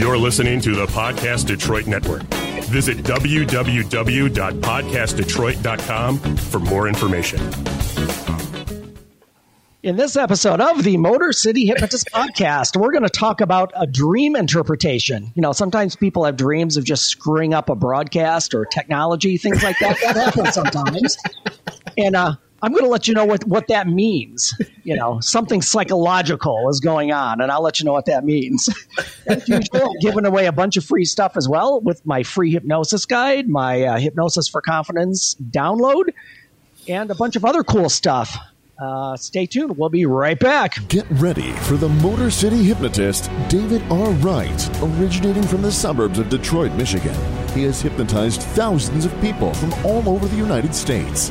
You're listening to the Podcast Detroit Network. Visit www.podcastdetroit.com for more information. In this episode of the Motor City Hypnotist podcast, we're going to talk about a dream interpretation. You know, sometimes people have dreams of just screwing up a broadcast or technology, things like that. That happens sometimes. And uh, I'm going to let you know what, what that means. You know, something psychological is going on, and I'll let you know what that means. As usual, giving away a bunch of free stuff as well with my free hypnosis guide, my uh, Hypnosis for Confidence download, and a bunch of other cool stuff. Uh, stay tuned. We'll be right back. Get ready for the Motor City hypnotist, David R. Wright, originating from the suburbs of Detroit, Michigan. He has hypnotized thousands of people from all over the United States.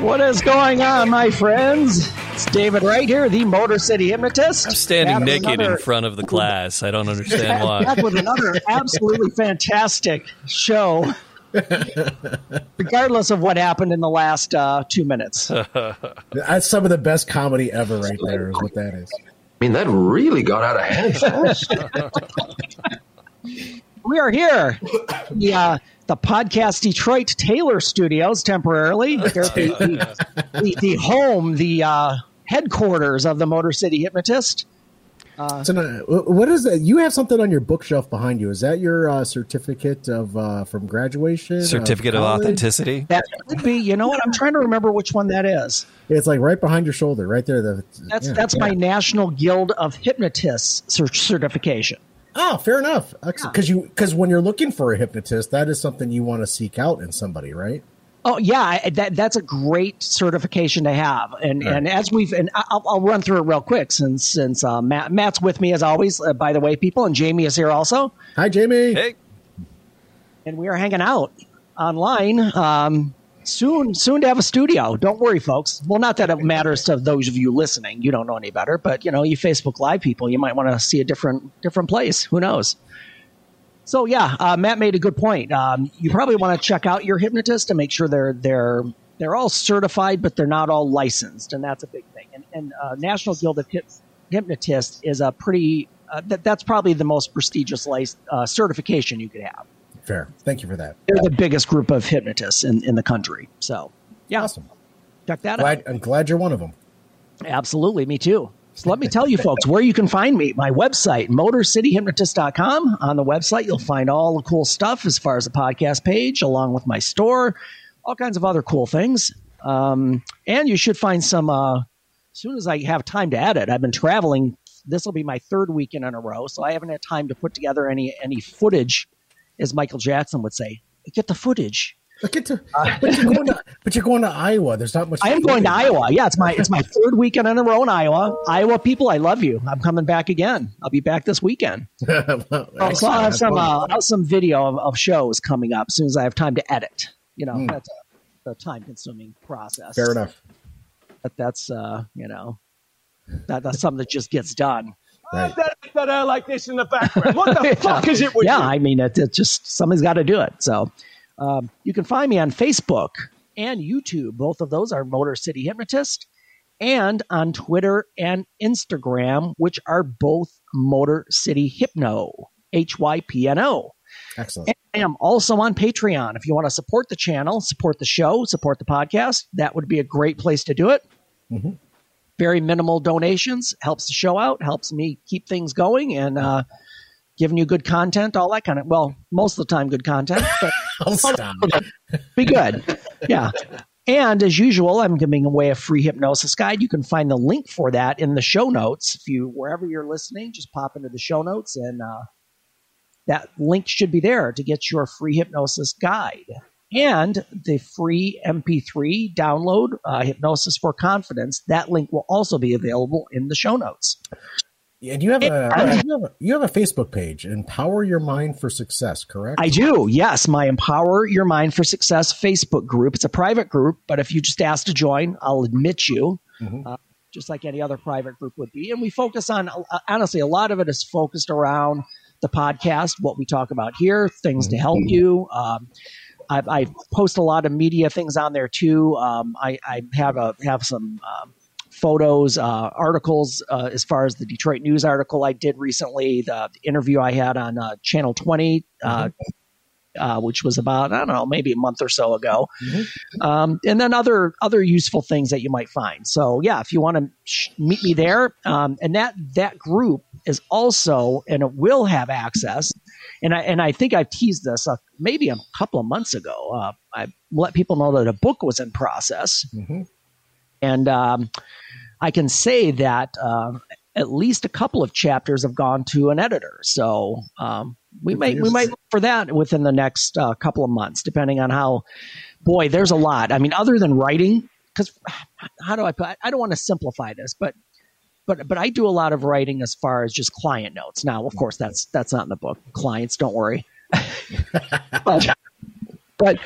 What is going on, my friends? It's David Wright here, the Motor City Hypnotist. I'm standing naked another- in front of the class. I don't understand Back why. with another absolutely fantastic show, regardless of what happened in the last uh, two minutes. That's some of the best comedy ever, right there. Is what that is. I mean, that really got out of hand. We are here, the, uh, the Podcast Detroit Taylor Studios, temporarily. They're the, the, the, the home, the uh, headquarters of the Motor City Hypnotist. So, now, what is that? You have something on your bookshelf behind you. Is that your uh, certificate of uh, from graduation? Certificate of college? authenticity. That could be, you know what? I'm trying to remember which one that is. It's like right behind your shoulder, right there. The, That's yeah. that's my National Guild of Hypnotists cer- certification. Oh, fair enough. Because you because when you're looking for a hypnotist, that is something you want to seek out in somebody, right? Oh yeah, I, that that's a great certification to have. And and as we've and I'll, I'll run through it real quick since since uh, Matt Matt's with me as always. Uh, by the way, people, and Jamie is here also, Hi, Jamie. Hey, and we are hanging out online. Um, soon soon to have a studio. Don't worry, folks. Well, not that it matters to those of you listening. You don't know any better, but you know, you Facebook Live people, you might want to see a different different place. Who knows? So yeah, uh, Matt made a good point. Um, you probably want to check out your hypnotist to make sure they're they're they're all certified, but they're not all licensed, and that's a big thing. And, and uh, National Guild of Hyp- Hypnotists is a pretty uh, that, that's probably the most prestigious uh, certification you could have. Fair. Thank you for that. They're the biggest group of hypnotists in, in the country. So yeah, Awesome. check that out. I'm glad you're one of them. Absolutely, me too. So let me tell you folks where you can find me. My website, motorcityhypnotist.com. On the website, you'll find all the cool stuff as far as the podcast page, along with my store, all kinds of other cool things. Um, and you should find some, uh, as soon as I have time to edit, I've been traveling. This will be my third weekend in a row, so I haven't had time to put together any any footage, as Michael Jackson would say. Get the footage. At the, but you're going to but you're going to Iowa. There's not much. I am going to Iowa. Yeah, it's my it's my third weekend in a row in Iowa. Iowa people, I love you. I'm coming back again. I'll be back this weekend. Well, Oh, so I'll have some uh, I'll have some video of, of shows coming up as soon as I have time to edit. You know, Hmm. that's a, a time consuming process. Fair enough. But that's uh, you know, that, that's something that just gets done. Right. like this in the background. What the fuck is it with yeah, you? I mean, it, it just somebody's got to do it. So um, you can find me on Facebook and YouTube. Both of those are Motor City Hypnotist, and on Twitter and Instagram, which are both Motor City Hypno, H Y P N O. Excellent. I am also on Patreon. If you want to support the channel, support the show, support the podcast, that would be a great place to do it. Mhm. Very minimal donations helps the show out, helps me keep things going, and uh, giving you good content, all that kind of. Well, most of the time, good content, but I'll stop. be good. Yeah. And as usual, I'm giving away a free hypnosis guide. You can find the link for that in the show notes. If you wherever you're listening, just pop into the show notes, and uh, that link should be there to get your free hypnosis guide and the free MP3 download, uh, Hypnosis for Confidence. That link will also be available in the show notes. And you have a you have a, you have a Facebook page, Empower Your Mind for Success, correct? I do. Yes, my Empower Your Mind for Success Facebook group. It's a private group, but if you just ask to join, I'll admit you. Uh, just like any other private group would be. And we focus on, uh, honestly, a lot of it is focused around the podcast, what we talk about here, things to help you. Um, I, I post a lot of media things on there too. Um, I, I have a have some um, photos, uh, articles uh, as far as the Detroit News article I did recently, the interview I had on uh, Channel 20, uh, uh, which was about I don't know maybe a month or so ago, um, and then other other useful things that you might find. So yeah, if you want to sh- meet me there, um, and that that group is also and it will have access. And I and I think I've teased this uh, maybe a couple of months ago. Uh, I let people know that a book was in process, and um, I can say that uh, at least a couple of chapters have gone to an editor. So um, we might we might look for that within the next uh, couple of months, depending on how. Boy, there's a lot. I mean, other than writing, because how do I put? I don't want to simplify this, but but but I do a lot of writing as far as just client notes. Now, of course, that's that's not in the book. Clients, don't worry. but but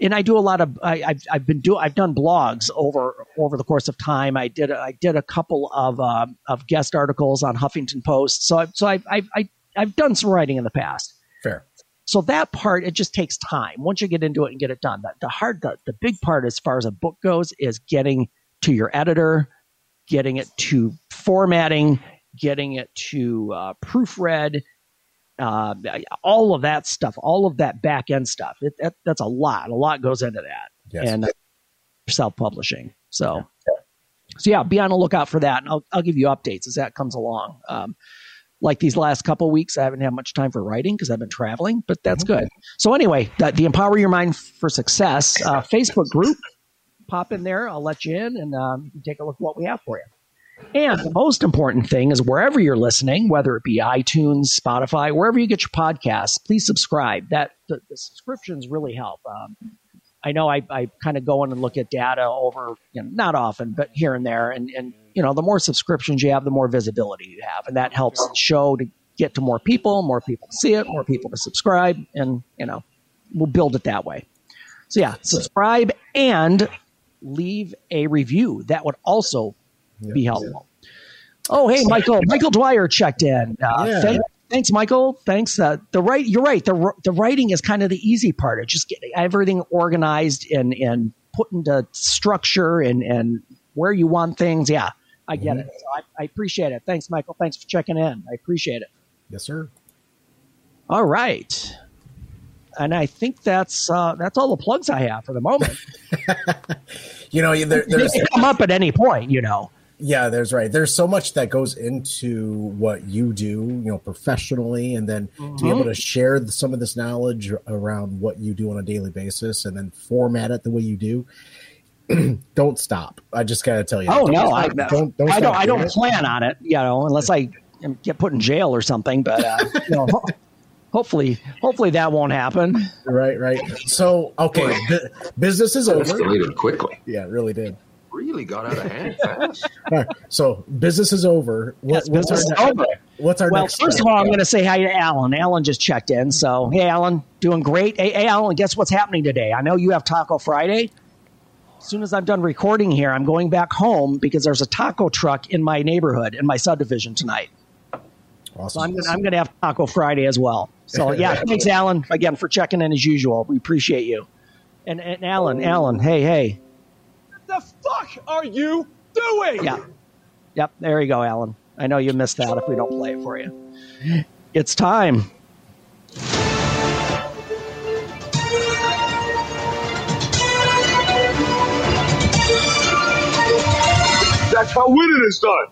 and I do a lot of I, I've I've been do I've done blogs over over the course of time. I did a, I did a couple of um, of guest articles on Huffington Post. So I, so I I I I've done some writing in the past. Fair. So that part it just takes time. Once you get into it and get it done, the, the hard the, the big part as far as a book goes is getting to your editor, getting it to formatting, getting it to uh, proofread, uh, all of that stuff, all of that back end stuff. It, that, that's a lot. A lot goes into that. Yes. And self publishing. So, so yeah, be on the lookout for that, and I'll I'll give you updates as that comes along. Um, like these last couple of weeks, I haven't had much time for writing because I've been traveling, but that's good. So anyway, the, the Empower Your Mind for Success uh, Facebook group, pop in there. I'll let you in, and um, take a look at what we have for you. And the most important thing is wherever you're listening, whether it be iTunes, Spotify, wherever you get your podcasts, please subscribe. That the, the subscriptions really help. Um, I know I, I kind of go in and look at data over, you know, not often, but here and there. And, and, you know, the more subscriptions you have, the more visibility you have. And that helps the show to get to more people, more people see it, more people to subscribe. And, you know, we'll build it that way. So, yeah, subscribe and leave a review. That would also be helpful. Oh, hey, Michael. Michael Dwyer checked in. Uh, Yeah. thank- thanks, Michael. Thanks. Uh, the right, you're right. The the writing is kind of the easy part. It's just getting everything organized and and put into structure and and where you want things. Yeah, I get it. So I, I appreciate it. Thanks, Michael. Thanks for checking in. I appreciate it. Yes, sir. All right. And I think that's uh, that's all the plugs I have for the moment. You know, there, They there's can come up at any point, you know. yeah, there's right. There's so much that goes into what you do, you know, professionally, and then to be able to share the, some of this knowledge around what you do on a daily basis, and then format it the way you do. don't stop. I just gotta tell you. Oh Don't no, I don't, don't I don't. I don't it. plan on it. You know, unless I get put in jail or something. But uh, you know, hopefully, hopefully that won't happen. Right, right. So, okay, bu- business is over. Escalated quickly. Yeah, it really did. Really got out of hand fast. All right, so business is over. What, Yes, what's, business is over. what's our Well, next? first step? of all, I'm going to say hi to Alan. Alan just checked in. So, hey, Alan, doing great. Hey, hey, Alan, guess what's happening today? I know you have Taco Friday. As soon as I'm done recording here, I'm going back home because there's a taco truck in my neighborhood in my subdivision tonight. So awesome. I'm gonna, I'm going to have Taco Friday as well. So yeah, thanks, Alan, again for checking in as usual. We appreciate you. And, and Alan, oh. Alan, hey, hey, What the fuck are you doing? yeah, yep, there you go, Alan. I know you missed that if we don't play it for you. It's time. That's how winning is done.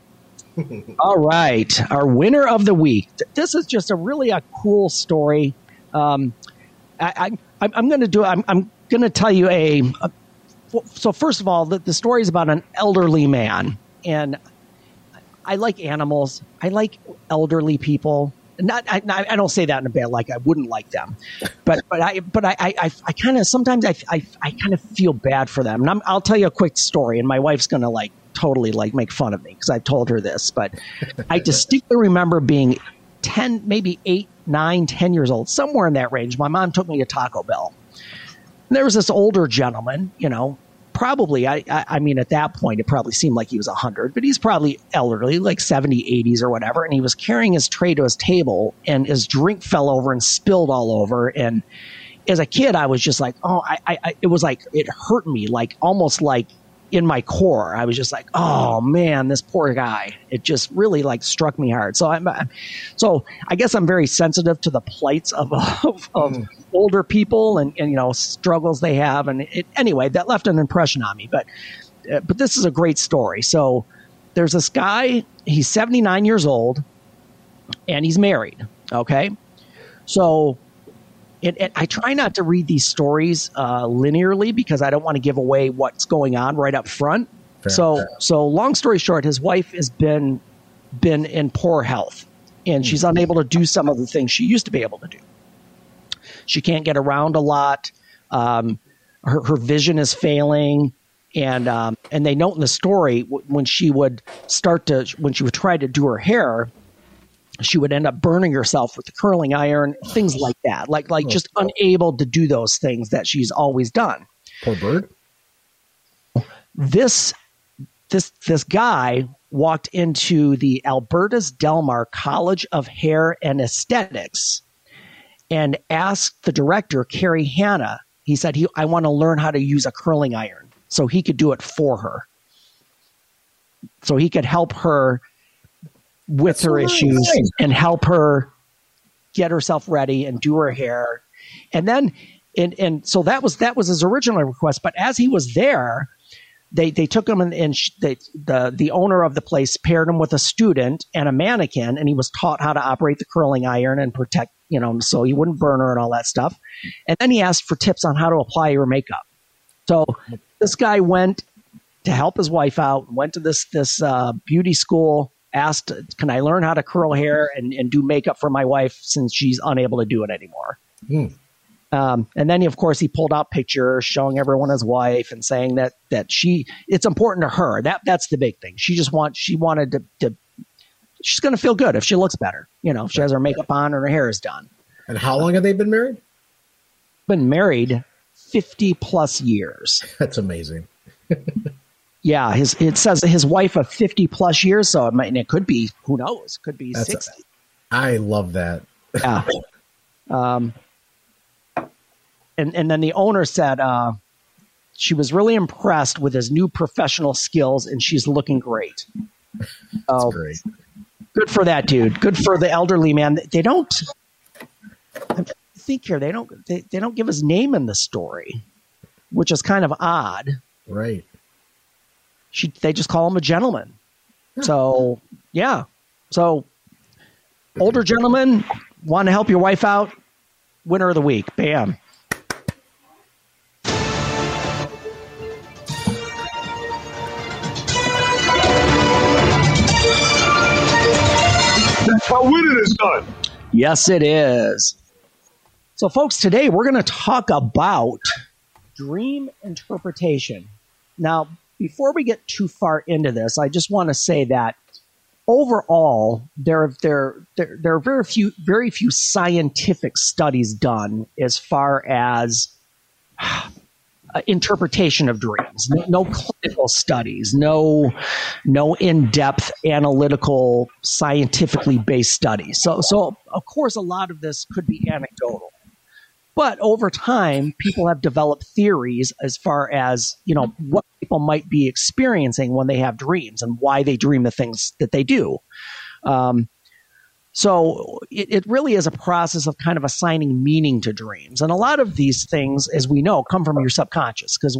All right, our winner of the week. This is just a really a cool story. Um, I, I, I'm- I'm going to do. I'm, I'm going to tell you a, a. So first of all, the, the story is about an elderly man, and I like animals. I like elderly people. Not, I, I don't say that in a bad like. I wouldn't like them, but but I but I I, I, I kind of sometimes I, I I kind of feel bad for them. And I'm, I'll tell you a quick story, and my wife's going to like totally like make fun of me because I've told her this, but I distinctly remember being 10, maybe eight, nine, 10 years old, somewhere in that range. My mom took me to Taco Bell. And there was this older gentleman, you know, probably, I, I, I mean, at that point, it probably seemed like he was 100, but he's probably elderly, like 70, 80s or whatever. And he was carrying his tray to his table, and his drink fell over and spilled all over. And as a kid, I was just like, oh, I, I, it was like, it hurt me, like almost like in my core. I was just like, oh man, this poor guy. It just really like struck me hard. So I'm, so I guess I'm very sensitive to the plights of, of, of mm. older people and, and, you know, struggles they have. And it, anyway, that left an impression on me, but, uh, but this is a great story. So there's this guy, he's 79 years old and he's married. Okay. So it, it, I try not to read these stories uh, linearly because I don't want to give away what's going on right up front. Fair, so, fair. so long story short, his wife has been been in poor health, and she's mm-hmm. unable to do some of the things she used to be able to do. She can't get around a lot. Um, her, her vision is failing, and um, and they note in the story when she would start to when she would try to do her hair, she would end up burning herself with the curling iron, things like that. Like like just unable to do those things that she's always done. Poor bird. This this this guy walked into the Albertus Delmar College of Hair and Aesthetics and asked the director, Carrie Hanna, he said, he, I want to learn how to use a curling iron so he could do it for her. So he could help her with That's her issues nice. and help her get herself ready and do her hair. And then and and so that was that was his original request. But as he was there, they they took him and, and sh- they, the the owner of the place paired him with a student and a mannequin, and he was taught how to operate the curling iron and protect you know so he wouldn't burn her and all that stuff. And then he asked for tips on how to apply your makeup. So this guy went to help his wife out, went to this this uh, beauty school asked, Can I learn how to curl hair and, and do makeup for my wife since she's unable to do it anymore? Mm. Um, and then, of course, he pulled out pictures showing everyone his wife and saying that that she it's important to her. That that's the big thing. She just wants she wanted to, to she's going to feel good if she looks better. You know, if she has her makeup on and her hair is done. And how long have they been married? Been married fifty plus years. That's amazing. Yeah, his it says his wife of fifty plus years, so it might it could be who knows, could be That's sixty. A, I love that. yeah. Um, and and then the owner said uh, she was really impressed with his new professional skills, and she's looking great. That's oh, great. Good for that dude. Good for the elderly man. They don't. I think here they don't. They, they don't give his name in the story, which is kind of odd. Right she they just call him a gentleman. So yeah, so older gentleman want to help your wife out. Winner of the week, bam. That's how winning is done. Yes, it is. So, folks, today we're going to talk about dream interpretation. Now, before we get too far into this, I just want to say that overall, there there there, there are very few very few scientific studies done as far as uh, interpretation of dreams. No, no, clinical studies, no no in depth analytical, scientifically based studies. So so of course, a lot of this could be anecdotal. But over time, people have developed theories as far as, you know, what people might be experiencing when they have dreams and why they dream the things that they do. Um, so it, it, really is a process of kind of assigning meaning to dreams. And a lot of these things, as we know, come from your subconscious because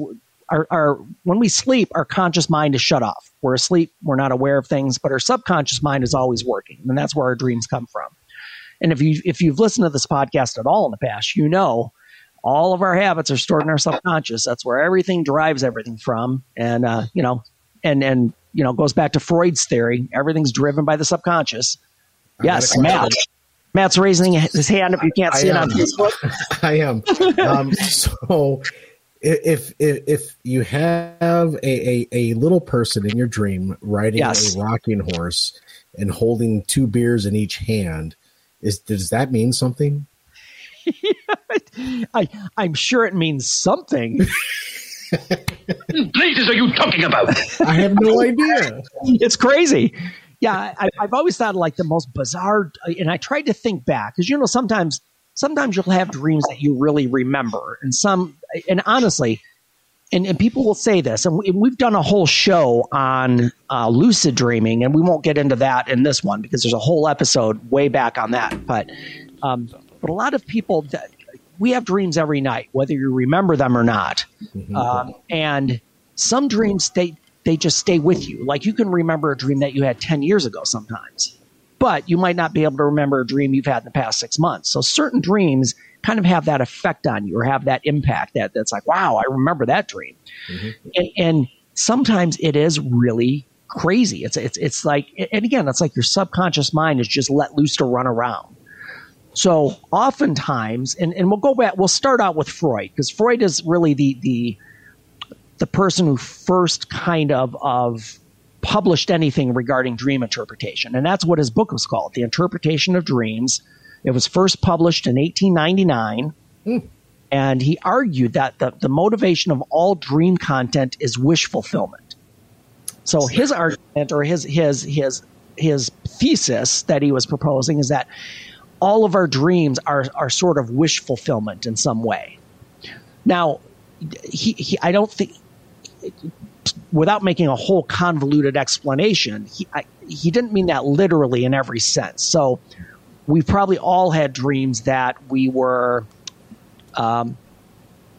our, our, when we sleep, our conscious mind is shut off. We're asleep, we're not aware of things, but our subconscious mind is always working. And that's where our dreams come from. And if you if you've listened to this podcast at all in the past, you know all of our habits are stored in our subconscious. That's where everything drives everything from. And uh, you know, and and you know, goes back to Freud's theory. Everything's driven by the subconscious. Yes, Matt. Matt's raising his hand if you can't see it on Facebook. I am. Um, so if if, if you have a, a, a little person in your dream riding Yes. a rocking horse and holding two beers in each hand, is does that mean something? I, I'm sure it means something. Blazes are you talking about? I have no idea. it's crazy. Yeah, I, I've always thought like the most bizarre, uh, and I tried to think back because you know sometimes sometimes you'll have dreams that you really remember, and some, and honestly, and, and people will say this, and we, we've done a whole show on uh, lucid dreaming, and we won't get into that in this one because there's a whole episode way back on that. But um, but a lot of people that we have dreams every night, whether you remember them or not, um, and some dreams they they just stay with you. Like you can remember a dream that you had ten years ago sometimes, but you might not be able to remember a dream you've had in the past six months. So certain dreams kind of have that effect on you or have that impact that that's like, wow, I remember that dream. Mm-hmm. And, and sometimes it is really crazy. It's it's it's like, and again, it's like your subconscious mind is just let loose to run around. So oftentimes, and, and we'll go back, we'll start out with Freud because Freud is really the the the person who first kind of of published anything regarding dream interpretation, and that's what his book was called, The Interpretation of Dreams. It was first published in 1899, hmm. and he argued that the, the motivation of all dream content is wish fulfillment. So his argument or his his his his thesis that he was proposing is that all of our dreams are are sort of wish fulfillment in some way. Now, he, he I don't think without making a whole convoluted explanation, he I, he didn't mean that literally in every sense. So we've probably all had dreams that we were um,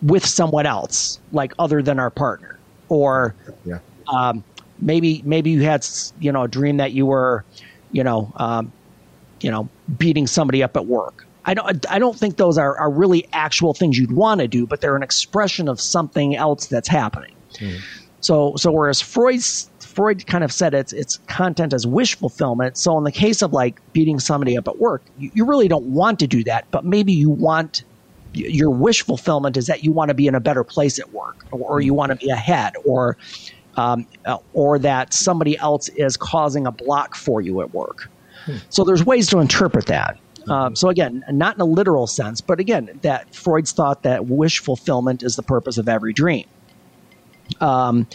with someone else, like other than our partner, or Yeah. um, maybe maybe you had you know a dream that you were you know um, you know beating somebody up at work. I don't I don't think those are, are really actual things you'd want to do, but they're an expression of something else that's happening. So so whereas Freud's Freud kind of said it's it's content as wish fulfillment. So in the case of like beating somebody up at work, you, you really don't want to do that, but maybe you want your wish fulfillment is that you want to be in a better place at work, or, or you want to be ahead, or um, uh, or that somebody else is causing a block for you at work. So there's ways to interpret that. Um, so again, not in a literal sense, but again, that Freud's thought that wish fulfillment is the purpose of every dream. Um,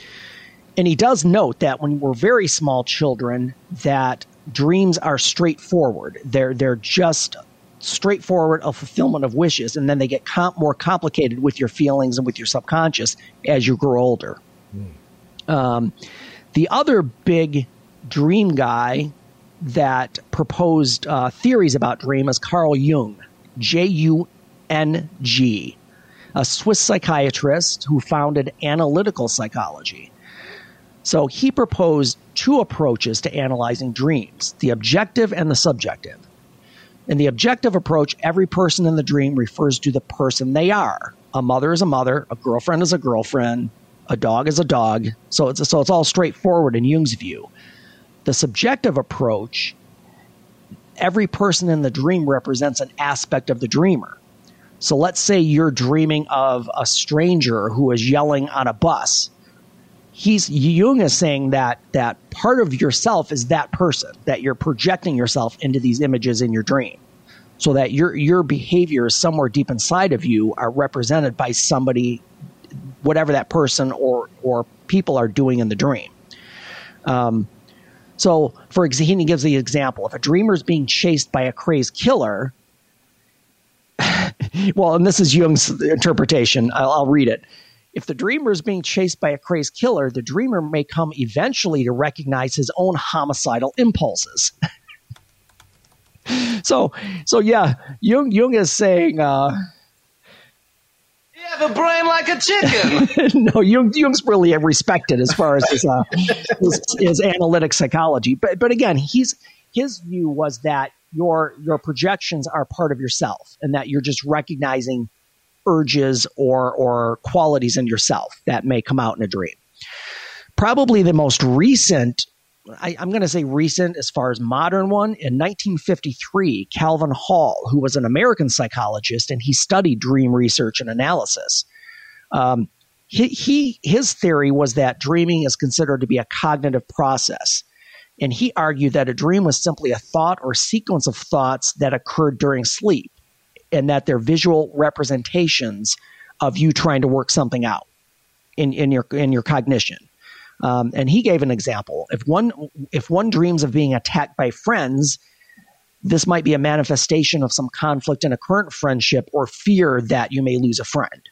and he does note that when we're very small children, that dreams are straightforward. They're they're just straightforward a fulfillment of wishes, and then they get com- more complicated with your feelings and with your subconscious as you grow older. Um, the other big dream guy that proposed uh, theories about dream is Carl Jung, J U N G, a Swiss psychiatrist who founded analytical psychology. So he proposed two approaches to analyzing dreams the objective and the subjective. In the objective approach, every person in the dream refers to the person they are. A mother is a mother, a girlfriend is a girlfriend, a dog is a dog. So it's, so it's all straightforward in Jung's view. The subjective approach, every person in the dream represents an aspect of the dreamer. So let's say you're dreaming of a stranger who is yelling on a bus. He's Jung is saying that that part of yourself is that person that you're projecting yourself into these images in your dream, so that your your behaviors somewhere deep inside of you are represented by somebody, whatever that person or or people are doing in the dream. Um, so, for example, he gives the example: if a dreamer is being chased by a crazed killer, well, and this is Jung's interpretation. I'll, I'll read it. If the dreamer is being chased by a crazed killer, the dreamer may come eventually to recognize his own homicidal impulses. so, so yeah, Jung Jung is saying. Uh, You have a brain like a chicken. no, Jung, Jung's really respected as far as his, uh, his, his analytic psychology. But but again, he's his view was that your your projections are part of yourself, and that you're just recognizing urges or or qualities in yourself that may come out in a dream. Probably the most recent. I, I'm going to say recent as far as modern one. In 1953, Calvin Hall, who was an American psychologist and he studied dream research and analysis, Um, he, he his theory was that dreaming is considered to be a cognitive process. And he argued that a dream was simply a thought or sequence of thoughts that occurred during sleep, and that they're visual representations of you trying to work something out in, in your in your cognition. Um, and he gave an example. If one if one dreams of being attacked by friends, this might be a manifestation of some conflict in a current friendship or fear that you may lose a friend.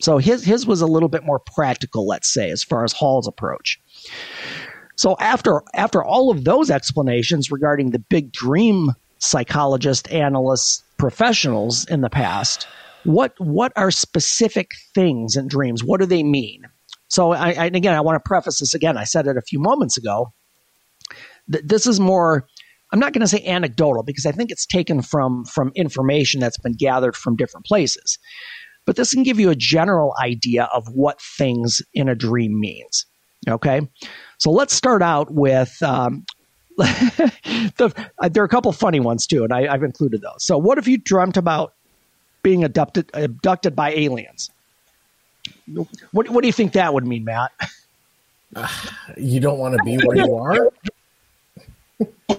So his his was a little bit more practical, let's say, as far as Hall's approach. So after after all of those explanations regarding the big dream psychologist, analysts, professionals in the past, what what are specific things in dreams? What do they mean? So I, I again, I want to preface this again. I said it a few moments ago. Th- this is more. I'm not going to say anecdotal because I think it's taken from from information that's been gathered from different places. But this can give you a general idea of what things in a dream means. Okay, so let's start out with um, the, uh, there are a couple funny ones too, and I, have included those. So, what if you dreamt about being abducted abducted by aliens? What What do you think that would mean, Matt? Uh, you don't want to be where you are.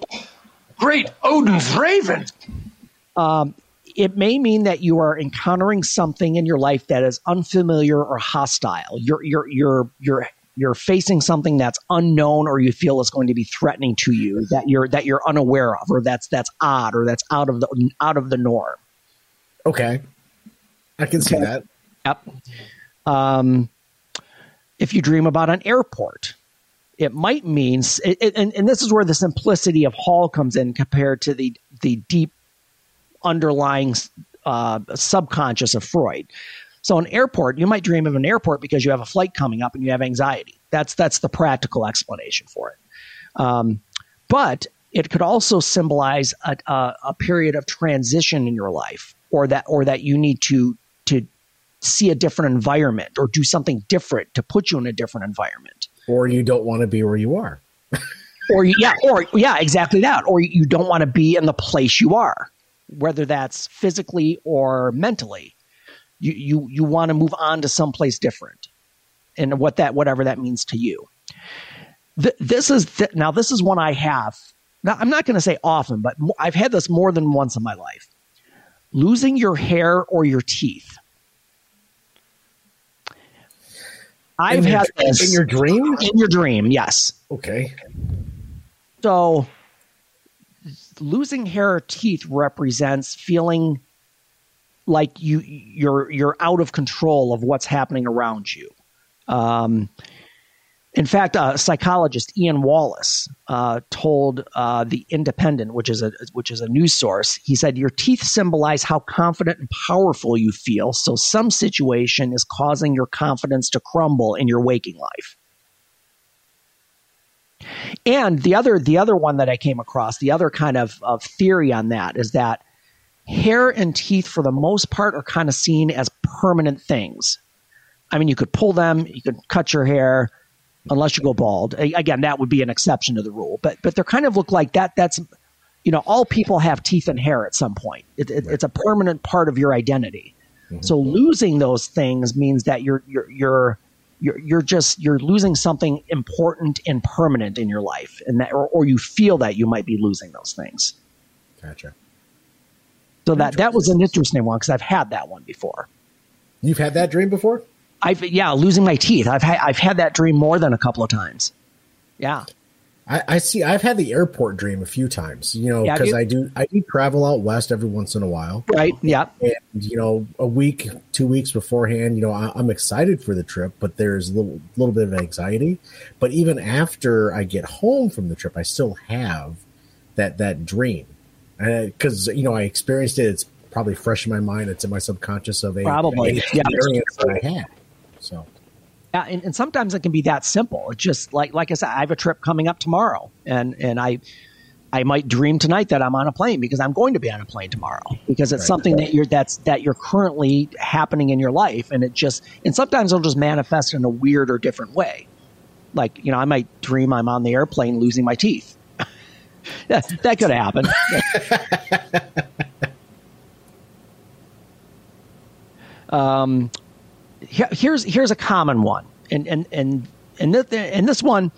Great Odin's raven. Um, it may mean that you are encountering something in your life that is unfamiliar or hostile. You're you're you're you're you're facing something that's unknown or you feel is going to be threatening to you that you're that you're unaware of or that's that's odd or that's out of the out of the norm. Okay. I can see okay. that. Yep. Um, if you dream about an airport, it might mean, it, and, and this is where the simplicity of Hall comes in compared to the the deep underlying uh, subconscious of Freud. So an airport, you might dream of an airport because you have a flight coming up and you have anxiety. That's that's the practical explanation for it. Um, but it could also symbolize a, a, a, period of transition in your life, or that or that you need to to see a different environment or do something different to put you in a different environment. Or you don't want to be where you are. or yeah, or yeah, exactly that. Or you don't want to be in the place you are, whether that's physically or mentally you you you want to move on to someplace different, and what that whatever that means to you. Th- this is th- now this is one I have. Now I'm not going to say often, but I've had this more than once in my life. Losing your hair or your teeth. I've had this in your dream. In your dream, yes. Okay. So, losing hair or teeth represents feeling like you you're you're out of control of what's happening around you. Um, in fact, psychologist Ian Wallace uh, told uh, the Independent, which is a which is a news source, he said your teeth symbolize how confident and powerful you feel. So some situation is causing your confidence to crumble in your waking life. And the other the other one that I came across, the other kind of, of theory on that is that hair and teeth, for the most part, are kind of seen as permanent things. I mean, you could pull them, you could cut your hair, unless you go bald. Again, that would be an exception to the rule. But but they're kind of look like that. That's you know, all people have teeth and hair at some point. It, it, right. It's a permanent part of your identity. Mm-hmm. So losing those things means that you're you're you're you're, you're just you're losing something important and permanent in your life, and that or, or you feel that you might be losing those things. Gotcha. So that that was an interesting one because I've had that one before. You've had that dream before? I've yeah, losing my teeth. I've had I've had that dream more than a couple of times. Yeah. I, I see. I've had the airport dream a few times. You know, because yeah, I do I do travel out west every once in a while. Right. Yeah. And you know, a week, two weeks beforehand, you know, I, am excited for the trip, but there's a little little bit of anxiety. But even after I get home from the trip, I still have that that dream Uh, because you know I experienced it. It's probably fresh in my mind. It's in my subconscious of a probably a yeah. experience that I had. So. Yeah, and, and sometimes it can be that simple. It's just like like I said, I have a trip coming up tomorrow, and and I I might dream tonight that I'm on a plane because I'm going to be on a plane tomorrow because it's right. something that you're that's that you're currently happening in your life, and it just and sometimes it'll just manifest in a weird or different way. Like you know, I might dream I'm on the airplane losing my teeth, yeah, that could happen. um, here's here's a common one, and and and and this, and this one,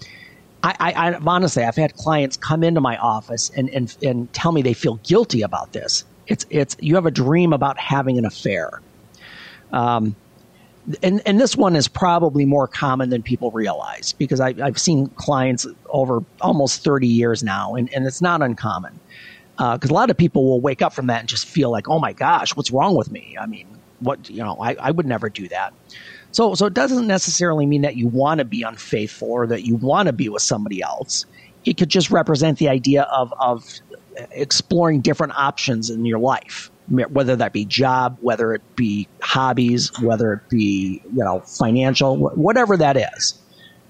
I, I, I honestly I've had clients come into my office and and and tell me they feel guilty about this. It's it's you have a dream about having an affair. Um, and and this one is probably more common than people realize because I, have seen clients over almost 30 years now, and, and it's not uncommon because uh, a lot of people will wake up from that and just feel like, oh my gosh, what's wrong with me? I mean, what you know, I, I would never do that. So so it doesn't necessarily mean that you want to be unfaithful or that you want to be with somebody else. It could just represent the idea of of exploring different options in your life whether that be job, whether it be hobbies, whether it be you know financial, whatever that is.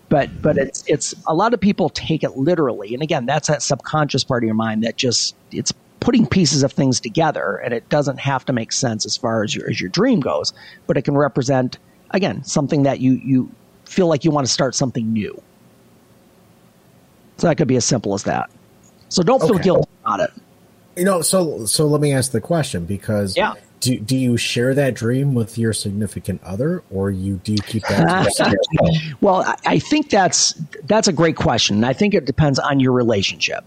But but it's it's a lot of people take it literally, and again, that's that subconscious part of your mind that just it's putting pieces of things together, and it doesn't have to make sense as far as your as your dream goes, but it can represent again something that you you feel like you want to start something new. So that could be as simple as that. So don't feel okay. guilty about it. You know, so so let me ask the question because yeah. do do you share that dream with your significant other, or you do you keep that? well, I think that's that's a great question. I think it depends on your relationship,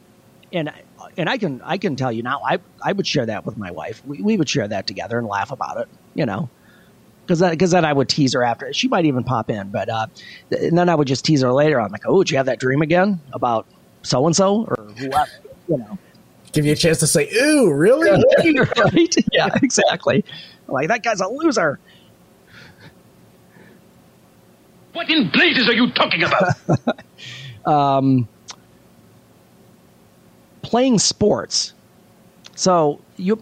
and and I can I can tell you now, I I would share that with my wife. We we would share that together and laugh about it. You know, because because then I would tease her after. She might even pop in, but uh, and then I would just tease her later. I'm like, oh, did you have that dream again about so and so or what? You know give you a chance to say, "Ooh, really?" right? Yeah, exactly. Like that guy's a loser. What in blazes are you talking about? um, playing sports. So you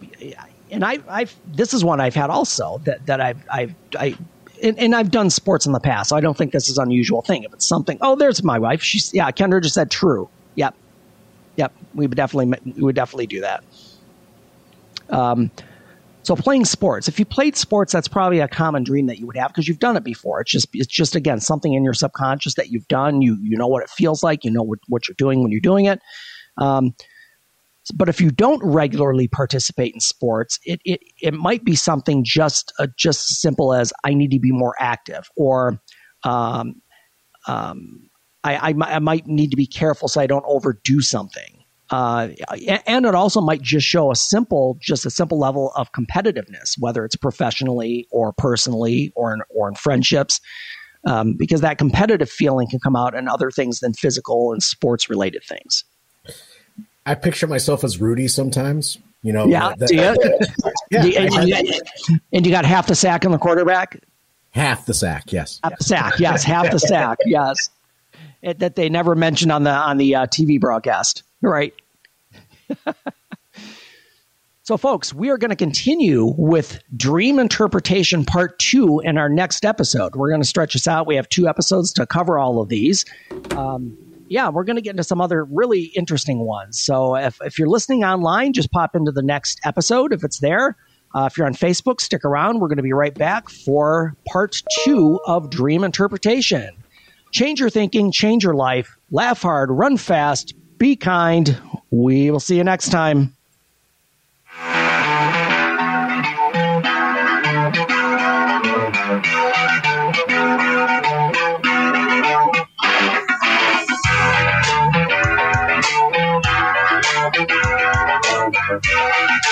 and I, I've this is one I've had also that that I've I've I. And, and I've done sports in the past, so I don't think this is an unusual thing. If it's something, oh, there's my wife. She's yeah. Kendra just said true. Yep, Yep, we would definitely we would definitely do that. Um, so playing sports. If you played sports, that's probably a common dream that you would have because you've done it before. It's just it's just again something in your subconscious that you've done. You you know what it feels like. You know what, what you're doing when you're doing it. Um, but if you don't regularly participate in sports, it it, it might be something just uh, just simple as I need to be more active or um, um, I, I, I might need to be careful so I don't overdo something. Uh, and it also might just show a simple, just a simple level of competitiveness, whether it's professionally or personally or in, or in friendships, um, because that competitive feeling can come out in other things than physical and sports related things. I picture myself as Rudy sometimes. You know, yeah, the, yeah, and, you, and you got half the sack on the quarterback. Half the sack, yes. Half the sack, yes. Half the sack, yes it, that they never mentioned on the on the uh, TV broadcast. Right. so, folks, we are going to continue with dream interpretation part two in our next episode. We're going to stretch this out. We have two episodes to cover all of these. Um, yeah, we're going to get into some other really interesting ones. So, if, if you're listening online, just pop into the next episode if it's there. Uh, if you're on Facebook, stick around. We're going to be right back for part two of Dream Interpretation. Change your thinking, change your life. Laugh hard, run fast, be kind. We will see you next time. Thank you.